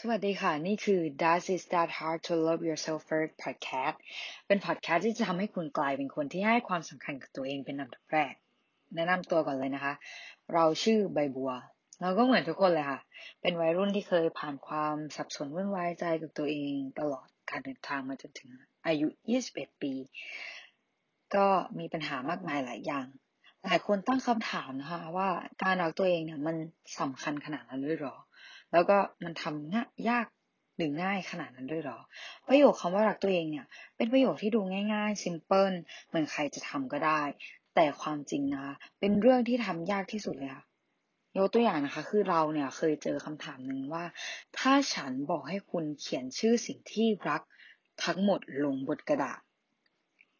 สวัสดีค่ะ นี่คือ Does It That Hard to Love Yourself First podcast เป็นพอดแคสต์ที่จะทำให้คุณกลายเป็นคนที่ให้ความสำคัญกับตัวเองเป็นอันดับแรก แนะนำตัวก่อนเลยนะคะ เราชื่อใบบัว เราก็เหมือนทุกคนเลยค่ะ เป็นวัยรุ่นที่เคยผ่านความสับสนวุ่นวายใจกับตัวเองตลอดการเดินทางมาจนถึงอายุ 21 ปี ก็มีปัญหามากมายหลายอย่าง หลายคนตั้งคำถามนะคะว่าการรักตัวเองเนี่ยมันสำคัญขนาดนั้นด้วยหรอ แล้วก็มันทำง่ายยากหรือง่ายขนาดนั้นด้วยหรอ ประโยคคำว่ารักตัวเองเนี่ย เป็นประโยคที่ดูง่ายๆ ซิมเพิลเหมือนใครจะทำก็ได้ แต่ความจริงนะคะเป็นเรื่องที่ทำยากที่สุดเลยค่ะยกตัวอย่างนะคะ คือเราเนี่ยเคยเจอคำถามหนึ่งว่า ถ้าฉันบอกให้คุณเขียนชื่อสิ่งที่รักทั้งหมดลงบนกระดาษ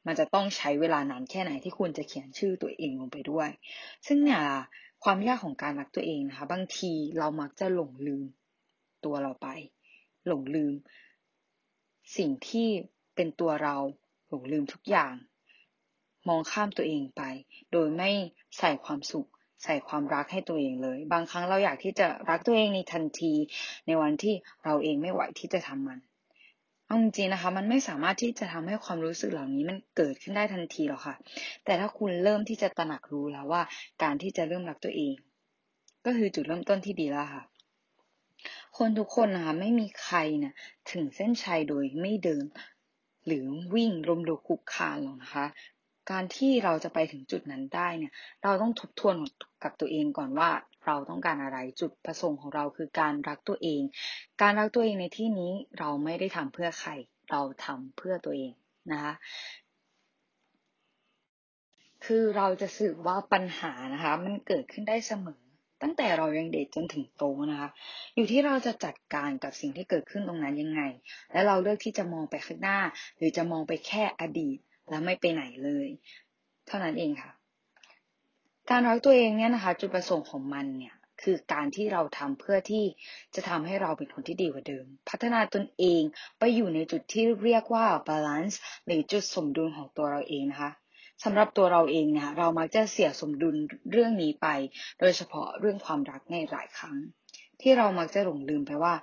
มันจะต้องใช้เวลานานแค่ไหนที่คุณจะเขียนชื่อตัวเองลงไปด้วย ซึ่งเนี่ย ความยากของการรักตัวเองนะคะ บางทีเรามักจะหลงลืมตัวเราไป หลงลืม สิ่งที่เป็นตัวเราหลงลืมทุกอย่าง มองข้ามตัวเองไป โดยไม่ใส่ความสุข ใส่ความรักให้ตัวเองเลย บางครั้งเราอยากที่จะรักตัวเองในทันที ในวันที่เราเองไม่ไหวที่จะทำมัน เอาจริงๆนะคะ มันไม่สามารถที่จะทำให้ความรู้สึกเหล่านี้มันเกิดขึ้นได้ทันทีหรอกค่ะ แต่ถ้าคุณเริ่มที่จะตระหนักรู้แล้วว่า การที่จะเริ่มรักตัวเอง ก็คือจุดเริ่มต้นที่ดีแล้วค่ะ คนทุกคนนะคะไม่มีใครนี่ยถึงเส้นชัยโดยไม่เดิน หรือวิ่งลมลุกคุกคานหรอกนะคะ การที่เราจะไปถึงจุดนั้นได้เนี่ย เราต้องทบทวนกับตัวเองก่อนว่า เราต้องการอะไรจุดประสงค์ของเราคือการรักตัวเอง การรักตัวเองในที่นี้เราไม่ได้ทำเพื่อใคร เราทำเพื่อตัวเองนะคะคือเราจะสื่อว่าปัญหานะคะ มันเกิดขึ้นได้เสมอ ตั้งแต่เรายังเด็กจนถึงโตนะคะ อยู่ที่เราจะจัดการกับสิ่งที่เกิดขึ้นตรงนั้นยังไง และเราเลือกที่จะมองไปข้างหน้า หรือจะมองไปแค่อดีต แล้วไม่ไปไหนเลย เท่านั้นเองค่ะ การรักตัวเองเนี่ยนะคะ จุดประสงค์ของมันเนี่ยคือการที่เราทำเพื่อที่จะทำให้เราเป็นคนที่ดีกว่าเดิม พัฒนาตนเองไปอยู่ในจุดที่เรียกว่า balance หรือจุดสมดุลของตัวเราเองนะคะสำหรับตัวเราเองเนี่ยเรามักจะเสียสมดุลเรื่องนี้ไป โดยเฉพาะเรื่องความรักในหลายครั้ง ที่เรามักจะหลงลืมไปว่า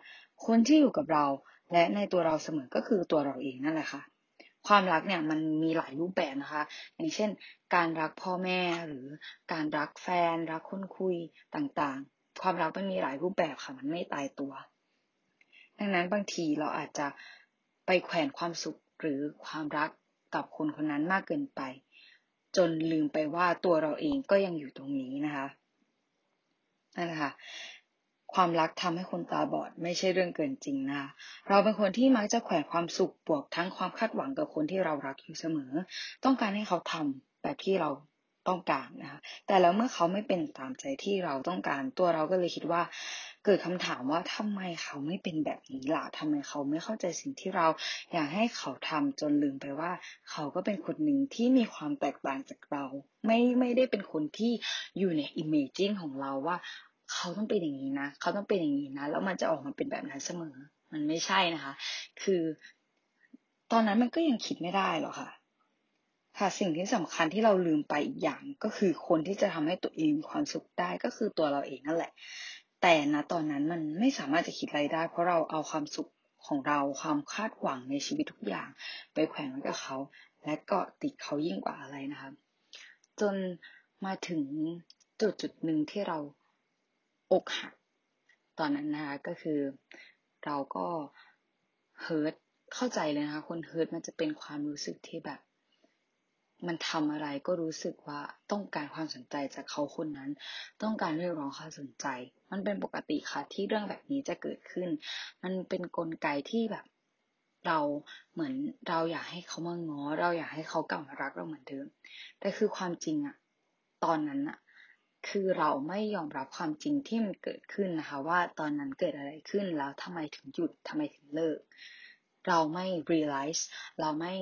คนที่อยู่กับเราและในตัวเราเสมอก็คือตัวเราเองนั่นแหละค่ะ ความรักเนี่ยมันมีหลายรูปแบบนะคะ อย่างเช่น การรักพ่อแม่หรือการรักแฟน รักคนคุยต่างๆ ความรักมันมีหลายรูปแบบค่ะ มันไม่ตายตัว ดังนั้นบางทีเราอาจจะไปแขวนความสุขหรือความรักกับคนคนนั้นมากเกินไป จนลืมไปว่าตัวเราเองก็ยังอยู่ตรงนี้นะคะนั่นแหละค่ะ ความรักทำให้คนตาบอดไม่ใช่เรื่องเกินจริงนะเราเป็นคนที่มักจะแขวนความสุขบวกทั้งความคาดหวังกับคนที่เรารักอยู่เสมอ ต้องการให้เขาทำแบบที่เราต้องการนะคะแต่แล้วเมื่อเขาไม่เป็นตามใจที่เราต้องการ ตัวเราก็เลยคิดว่า เกิดคำถามว่าทำไมเขาไม่เป็นแบบนี้ล่ะทำไมเขาไม่เข้าใจสิ่งที่เราอยากให้เขาทำจนลืมไปว่า เขาก็เป็นคนหนึ่งที่มีความแตกต่างจากเรา ไม่ไม่ได้เป็นคนที่อยู่ในอิมเมจินของเราว่า เขาต้องเป็นอย่างนี้นะ เขาต้องเป็นอย่างนี้นะ แล้วมันจะออกมาเป็นแบบนั้นเสมอ มันไม่ใช่นะคะ คือ ตอนนั้นมันก็ยังคิดไม่ได้หรอกค่ะ ค่ะ สิ่งที่สำคัญที่เราลืมไปอีกอย่างก็คือคนที่จะทำให้ตัวเองมีความสุขได้ก็คือตัวเราเองนั่นแหละ แต่ณตอนนั้นมันไม่สามารถจะคิดอะไรได้ เพราะเราเอาความสุขของเราความคาดหวังในชีวิตทุกอย่าง ไปแขวนไว้กับเขา และก็ติดเขายิ่งกว่าอะไรนะคะ จนมาถึงจุดจุดหนึ่งที่เรา อกหักตอนนั้นนะคะก็คือเราก็เฮิร์ตเข้าใจเลยนะคะคนเฮิร์ตมันจะเป็นความรู้สึกที่แบบ มันทำอะไรก็รู้สึกว่าต้องการความสนใจจากเขาคนนั้น ต้องการเรียกร้องความสนใจ มันเป็นปกติค่ะที่เรื่องแบบนี้จะเกิดขึ้น มันเป็นนกลไกที่แบบ เราเหมือนเราอยากให้เขามาง้อ เราอยากให้เขากลับมารักเราเหมือนเดิมแต่คือความจริงอะตอนนั้นอะ คือเราไม่ยอมรับความจริงที่มันเกิดขึ้นนะคะ ว่าตอนนั้นเกิดอะไรขึ้นแล้วทำไมถึงหยุดทำไมถึงเลิก เราไม่ realize เราไม่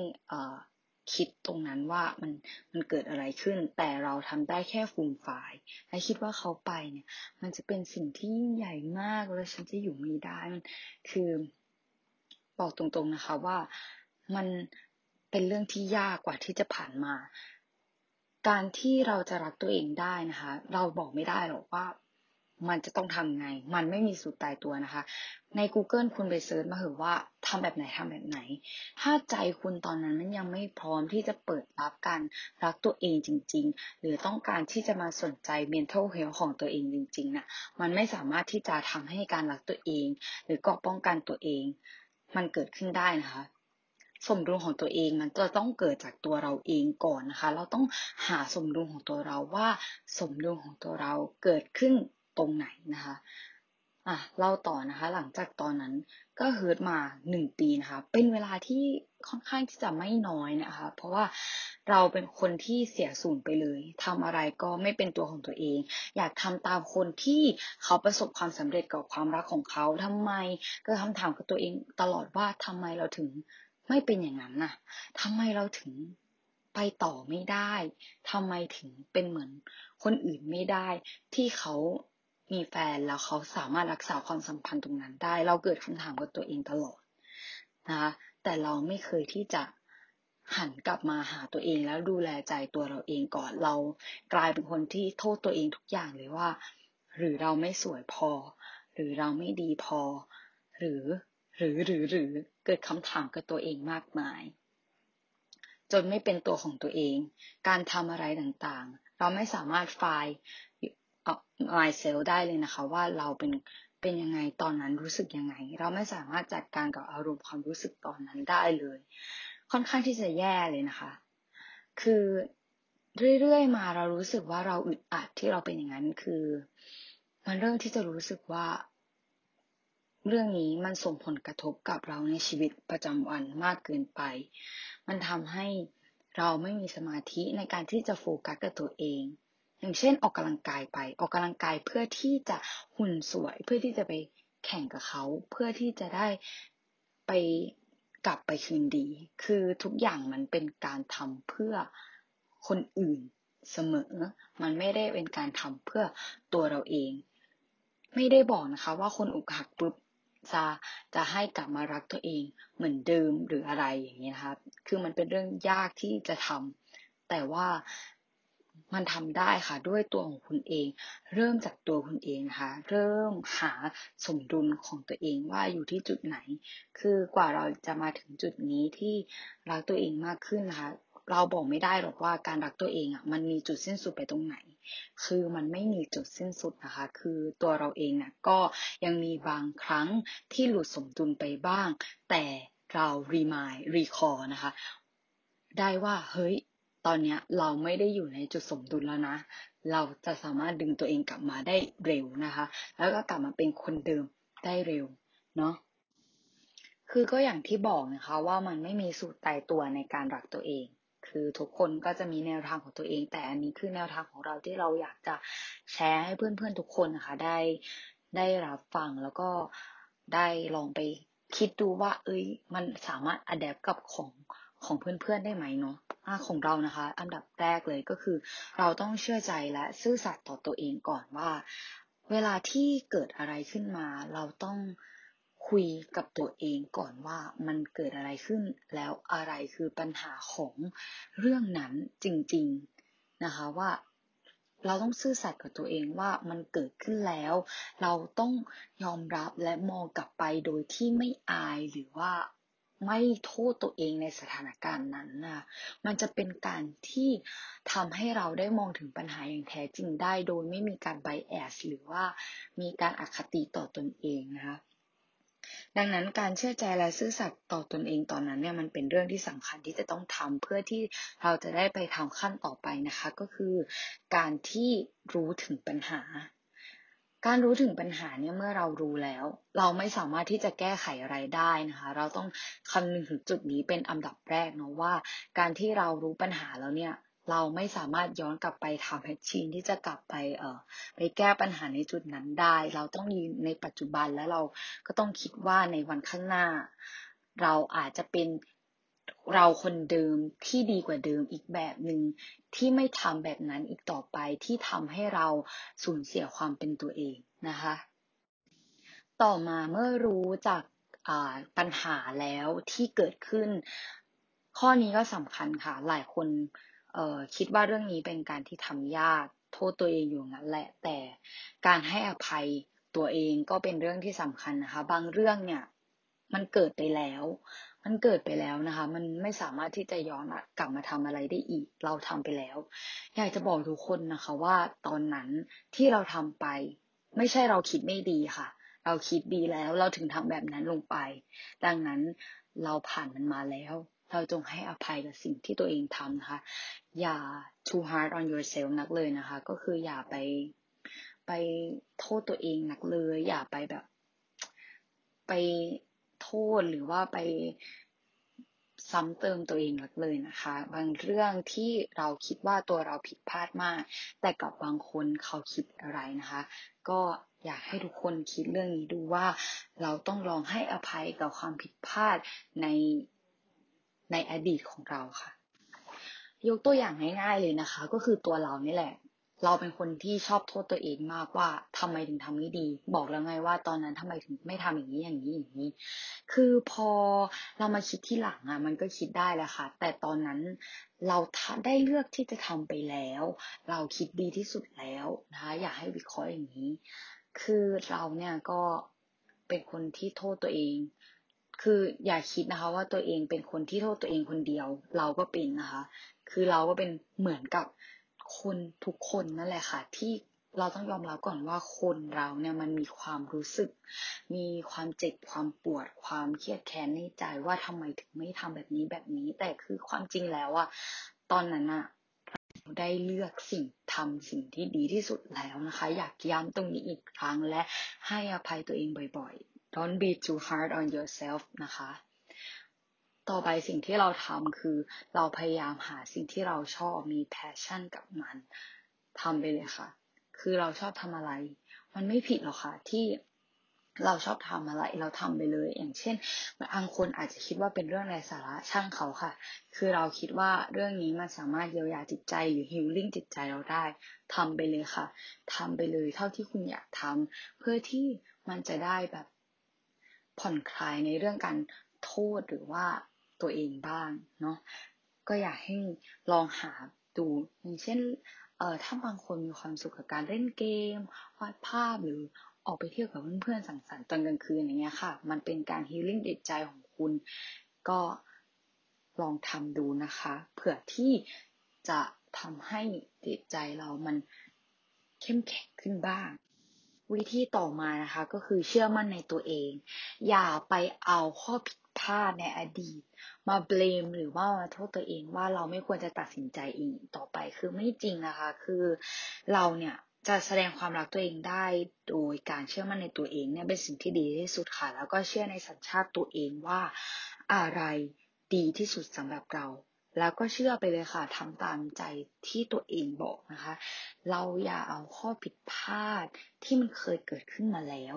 คิดตรงนั้นว่ามันมันเกิดอะไรขึ้น แต่เราทำได้แค่ฟูมฝ่ายและคิดว่าเขาไปเนี่ย มันจะเป็นสิ่งที่ยิ่งใหญ่มากแล้วฉันจะอยู่ไม่ได้มันคือบอกตรงๆนะคะว่ามันเป็นเรื่องที่ยากกว่าที่จะผ่านมา การที่เราจะรักตัวเองได้นะคะ เราบอกไม่ได้หรอกว่ามันจะต้องทำไง มันไม่มีสูตรตายตัวนะคะ ใน Google คุณไปเซิร์ชมาเถอะว่าทำแบบไหนทำแบบไหน ถ้าใจคุณตอนนั้นมันยังไม่พร้อมที่จะเปิดรับการรักตัวเองจริง ๆ หรือต้องการที่จะมาสนใจ mental health ของตัวเองจริงๆนะ่ะ มันไม่สามารถที่จะทำให้การรักตัวเอง หรือก็ป้องกันตัวเอง มันเกิดขึ้นได้นะคะ สมดุลของตัวเองมันจะต้องเกิดจากตัวเราเองก่อนนะคะ เราต้องหาสมดุลของตัวเราว่าสมดุลของตัวเราเกิดขึ้นตรงไหนนะคะอะเล่าต่อนะคะ หลังจากตอนนั้นก็เฮิร์ตมาหนึ่งปีนะคะ เป็นเวลาที่ค่อนข้างที่จะไม่น้อยนะคะ เพราะว่าเราเป็นคนที่เสียสูญไปเลยทำอะไรก็ไม่เป็นตัวของตัวเอง อยากทำตามคนที่เขาประสบความสำเร็จกับความรักของเขาทำไม ก็คำถามกับตัวเองตลอดว่าทำไมเราถึง ไม่เป็นอย่างนั้นน่ะทำไมเราถึงไปต่อไม่ได้ทำไมถึงเป็นเหมือนคนอื่นไม่ได้ ที่เขามีแฟนแล้วเขาสามารถรักษาความสัมพันธ์ตรงนั้นได้ เราเกิดคำถามกับตัวเองตลอดนะคะแต่เราไม่เคยที่จะหันกลับมาหาตัวเองแล้วดูแลใจตัวเราเองก่อนเรากลายเป็นคนที่โทษตัวเองทุกอย่างเลยว่า หรือเราไม่สวยพอ หรือเราไม่ดีพอ หรือ หรือหรือหรือเกิดคำถามกับตัวเองมากมาย จนไม่เป็นตัวของตัวเอง การทำอะไรต่างๆ เราไม่สามารถไฟล์ myself ได้เลยนะคะว่าเราเป็นเป็นยังไงตอนนั้นรู้สึกยังไง เราไม่สามารถจัดการกับอารมณ์ความรู้สึกตอนนั้นได้เลย ค่อนข้างที่จะแย่เลยนะคะ คือเรื่อยๆมาเรารู้สึกว่าเราอึดอัดที่เราเป็นอย่างนั้นคือ มันเริ่มที่จะรู้สึกว่า เรื่องนี้มันส่งผลกระทบกับเราในชีวิตประจำวันมากเกินไป มันทำให้เราไม่มีสมาธิในการที่จะโฟกัสกับตัวเอง อย่างเช่นออกกำลังกายไป ออกกำลังกายเพื่อที่จะหุ่นสวย เพื่อที่จะไปแข่งกับเขา เพื่อที่จะได้ไปกลับไปคืนดี คือทุกอย่างมันเป็นการทำเพื่อคนอื่นเสมอ มันไม่ได้เป็นการทำเพื่อตัวเราเอง ไม่ได้บอกนะคะว่าคนอกหักปุ๊บ จะจะให้กลับมารักตัวเองเหมือนเดิมหรืออะไรอย่างเงี้ยครับ คือมันเป็นเรื่องยากที่จะทำแต่ว่ามันทำได้ค่ะด้วยตัวของคุณเอง เริ่มจากตัวคุณเองนะคะเริ่มหาสมดุลของตัวเองว่าอยู่ที่จุดไหน คือกว่าเราจะมาถึงจุดนี้ที่รักตัวเองมากขึ้นนะคะ เราบอกไม่ได้หรอกว่าการรักตัวเองอะมันมีจุดสิ้นสุดไปตรงไหน คือมันไม่มีจุดสิ้นสุดนะคะ คือตัวเราเองน่ะก็ยังมีบางครั้งที่หลุดสมดุลไปบ้าง แต่เรา remind recall นะคะ ได้ว่าเฮ้ยตอนนี้เราไม่ได้อยู่ในจุดสมดุลแล้วนะ เราจะสามารถดึงตัวเองกลับมาได้เร็วนะคะ แล้วก็กลับมาเป็นคนเดิมได้เร็วเนาะ คือก็อย่างที่บอกนะคะว่ามันไม่มีสูตรตายตัวในการรักตัวเอง คือทุกคนก็จะมีแนวทางของตัวเอง แต่อันนี้คือแนวทางของเราที่เราอยากจะแชร์ให้เพื่อนๆทุกคนนะคะได้ได้รับฟังแล้วก็ได้ลองไปคิดดูว่า เอ้ย มันสามารถอัดแอปกับของของเพื่อนๆได้ไหมเนาะของเรานะคะ อันดับแรกเลยก็คือ เราต้องเชื่อใจและซื่อสัตย์ต่อตัวเองก่อนว่า เวลาที่เกิดอะไรขึ้นมา เราต้อง คุยกับตัวเองก่อนว่ามันเกิดอะไรขึ้นแล้วอะไรคือปัญหาของเรื่องนั้นจริง ๆนะคะว่าเราต้องซื่อสัตย์กับตัวเองว่ามันเกิดขึ้นแล้ว เราต้องยอมรับและมองกลับไปโดยที่ไม่อายหรือว่าไม่โทษตัวเองในสถานการณ์นั้นนะมันจะเป็นการที่ทำให้เราได้มองถึงปัญหาอย่างแท้จริงได้ โดยไม่มีการไบแอสหรือว่ามีการอคติต่อตนเองนะคะ ดังนั้นการเชื่อใจและซื่อสัตย์ต่อตนเองตอนนั้นเนี่ยมันเป็นเรื่องที่สำคัญที่จะต้องทำเพื่อที่เราจะได้ไปทำขั้นต่อไปนะคะ ก็คือ การที่รู้ถึงปัญหา การรู้ถึงปัญหาเนี่ยเมื่อเรารู้แล้ว เราไม่สามารถที่จะแก้ไขอะไรได้นะคะ เราต้องคำนึงถึงจุดนี้เป็นอันดับแรกเนาะว่า การที่เรารู้ปัญหาแล้วเนี่ย เราไม่สามารถย้อนกลับไปทำแมชชีนที่จะกลับไปเอ่อไปแก้ปัญหาในจุดนั้นได้ เราต้องยืนในปัจจุบันแล้วเราก็ต้องคิดว่าในวันข้างหน้า เราอาจจะเป็นเราคนเดิมที่ดีกว่าเดิมอีกแบบหนึ่งที่ไม่ทำแบบนั้นอีกต่อไปที่ทำให้เราสูญเสียความเป็นตัวเองนะคะ ต่อมาเมื่อรู้จากปัญหาแล้วที่เกิดขึ้น ข้อนี้ก็สำคัญค่ะหลายคน เอ่อคิดว่าเรื่องนี้เป็นการที่ทำยากโทษตัวเองอยู่งั้นแหละ แต่การให้อภัยตัวเองก็เป็นเรื่องที่สำคัญนะคะ บางเรื่องเนี่ย มันเกิดไปแล้ว มันเกิดไปแล้วนะคะ มันไม่สามารถที่จะย้อนกลับมาทำอะไรได้อีก เราทำไปแล้ว อยากจะบอกทุกคนนะคะว่าตอนนั้นที่เราทำไป ไม่ใช่เราคิดไม่ดีค่ะ เราคิดดีแล้ว เราถึงทำแบบนั้นลงไป ดังนั้นเราผ่านมันมาแล้ว เราจงให้อภัยกับสิ่งที่ตัวเองทำนะคะ อย่า too hard on yourself นักเลยนะคะ ก็คืออย่าไปไปโทษตัวเองนักเลย อย่าไปแบบ ไปโทษหรือว่าไปซ้ำเติมตัวเองนักเลยนะคะ บางเรื่องที่เราคิดว่าตัวเราผิดพลาดมาก แต่กับบางคนเขาคิดอะไรนะคะ ก็อยากให้ทุกคนคิดเรื่องนี้ดูว่า เราต้องลองให้อภัยกับความผิดพลาดใน ในอดีตของเราค่ะ ยกตัวอย่างง่ายๆเลยนะคะ ก็คือตัวเรานี่แหละ เราเป็นคนที่ชอบโทษตัวเองมากว่าทำไมถึงทำไม่ดี บอกแล้วไงว่าตอนนั้นทำไมถึงไม่ทำอย่างนี้อย่างนี้อย่างนี้ คือพอเรามาคิดที่หลังอะ มันก็คิดได้แหละค่ะ แต่ตอนนั้นเราได้เลือกที่จะทำไปแล้ว เราคิดดีที่สุดแล้วนะคะอยากให้วิเคราะห์อย่างนี้ คือเราเนี่ยก็เป็นคนที่โทษตัวเอง คืออย่าคิดนะคะ ว่าตัวเองเป็นคนที่โทษตัวเองคนเดียว เราก็เป็นนะคะ คือเราก็เป็นเหมือนกับคนทุกคนนั่นแหละค่ะ ที่เราต้องยอมรับก่อนว่าคนเราเนี่ยมันมีความรู้สึก มีความเจ็บความปวด ความเครียดแค้นในใจว่าทำไมถึงไม่ทำแบบนี้แบบนี้ แต่คือความจริงแล้วอะตอนนั้นอะเราได้เลือกสิ่งทำสิ่งที่ดีที่สุดแล้วนะคะ อยากย้ำตรงนี้อีกครั้งและให้อภัยตัวเองบ่อยๆ don't be too hard on yourself นะคะ ต่อไปสิ่งที่เราทำคือเราพยายามหาสิ่งที่เราชอบมี passion กับมันทำไปเลยค่ะ คือเราชอบทำอะไร มันไม่ผิดหรอกค่ะที่เราชอบทำอะไรเราทำไปเลย อย่างเช่นบางคนอาจจะคิดว่าเป็นเรื่องไร้สาระช่างเขาค่ะ คือเราคิดว่าเรื่องนี้มันสามารถเยียวยาจิตใจหรือ healing จิตใจเราได้ทำไปเลยค่ะทำไปเลยเท่าที่คุณอยากทำเพื่อที่มันจะได้แบบ ผ่อนคลายในเรื่องการโทษหรือว่าตัวเองบ้างเนาะก็อยากให้ลองหาดูอย่างเช่นเอ่อถ้าบางคนมีความสุขกับการเล่นเกมวาดภาพหรือออกไปเที่ยวกับเพื่อนๆสังสรรค์ตอนกลางคืนอย่างเงี้ยค่ะ มันเป็นการฮีลิ่งจิตใจของคุณ ก็ลองทำดูนะคะเผื่อที่จะทำให้จิตใจเรามันเข้มแข็งขึ้นบ้าง วิธีต่อมานะคะก็คือเชื่อมั่นในตัวเอง อย่าไปเอาข้อผิดพลาดในอดีต มาเบลมหรือว่ามาโทษตัวเองว่าเราไม่ควรจะตัดสินใจเองต่อไปคือไม่จริงนะคะ คือเราเนี่ยจะแสดงความรักตัวเองได้โดยการเชื่อมั่นในตัวเองเนี่ยเป็นสิ่งที่ดีที่สุดค่ะ แล้วก็เชื่อในสัญชาติตัวเองว่าอะไรดีที่สุดสำหรับเรา แล้วก็เชื่อไปเลยค่ะทำตามใจที่ตัวเองบอกนะคะ เราอย่าเอาข้อผิดพลาดที่มันเคยเกิดขึ้นมาแล้ว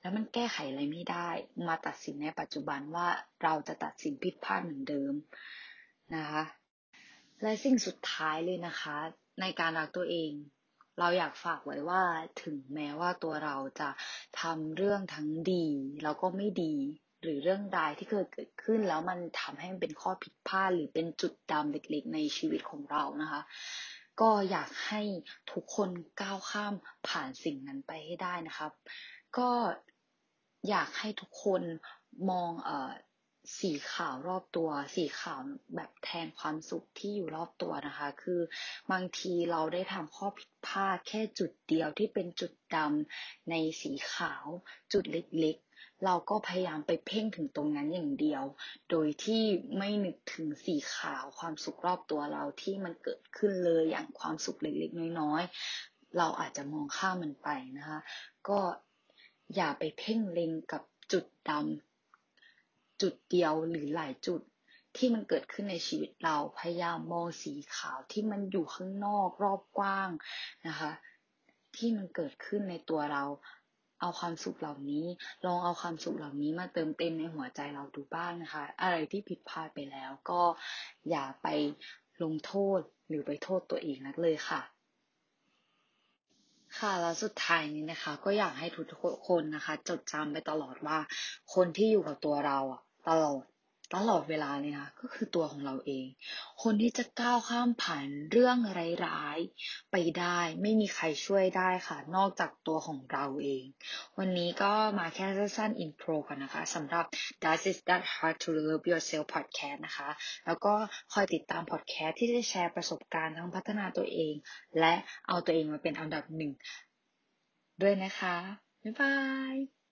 แล้วมันแก้ไขอะไรไม่ได้ มาตัดสินในปัจจุบันว่าเราจะตัดสินผิดพลาดเหมือนเดิมนะคะและสิ่งสุดท้ายเลยนะคะ ในการรักตัวเอง เราอยากฝากไว้ว่าถึงแม้ว่าตัวเราจะทำเรื่องทั้งดีแล้วก็ไม่ดี หรือเรื่องใดที่เคยเกิดขึ้น แล้วมันทำให้มันเป็นข้อผิดพลาดหรือเป็นจุดดำเล็กๆ ในชีวิตของเรานะคะ ก็อยากให้ทุกคนก้าวข้ามผ่านสิ่งนั้นไปให้ได้นะครับ ก็อยากให้ทุกคนมองเอ่อสีขาวรอบตัว สีขาวแบบแทนความสุขที่อยู่รอบตัวนะคะ คือบางทีเราได้ทำข้อผิดพลาดแค่จุดเดียวที่เป็นจุดดำในสีขาว จุดเล็กๆ เราก็พยายามไปเพ่งถึงตรงนั้นอย่างเดียว โดยที่ไม่นึกถึงสีขาวความสุขรอบตัวเราที่มันเกิดขึ้นเลยอย่างความสุขเล็กๆ น้อยๆ เราอาจจะมองข้ามมันไปนะคะ ก็อย่าไปเพ่งเล็งกับจุดดำจุดเดียวหรือหลายจุดที่มันเกิดขึ้นในชีวิตเราพยายามมองสีขาวที่มันอยู่ข้างนอกรอบกว้างนะคะ ที่มันเกิดขึ้นในตัวเรา เอาความสุขเหล่านี้ ลองเอาความสุขเหล่านี้มาเติมเต็มในหัวใจเราดูบ้างนะคะ อะไรที่ผิดพลาดไปแล้วก็อย่าไปลงโทษหรือไปโทษตัวเองนักเลยค่ะค่ะแล้วสุดท้ายนี้นะคะ ก็อยากให้ทุกคนนะคะ จดจำไปตลอดว่า คนที่อยู่กับตัวเราอะตลอด ตลอดเวลาเลยนะก็คือตัวของเราเอง คนที่จะก้าวข้ามผ่านเรื่องร้ายๆไปได้ ไม่มีใครช่วยได้ค่ะ นอกจากตัวของเราเอง วันนี้ก็มาแค่สั้นๆอินโทรก่อนนะคะสำหรับ That is that hard to love yourself podcast นะคะ แล้วก็คอยติดตามพอดแคสต์ที่จะแชร์ประสบการณ์ทั้งพัฒนาตัวเอง และเอาตัวเองมาเป็นอันดับหนึ่งด้วยนะคะบ๊ายบาย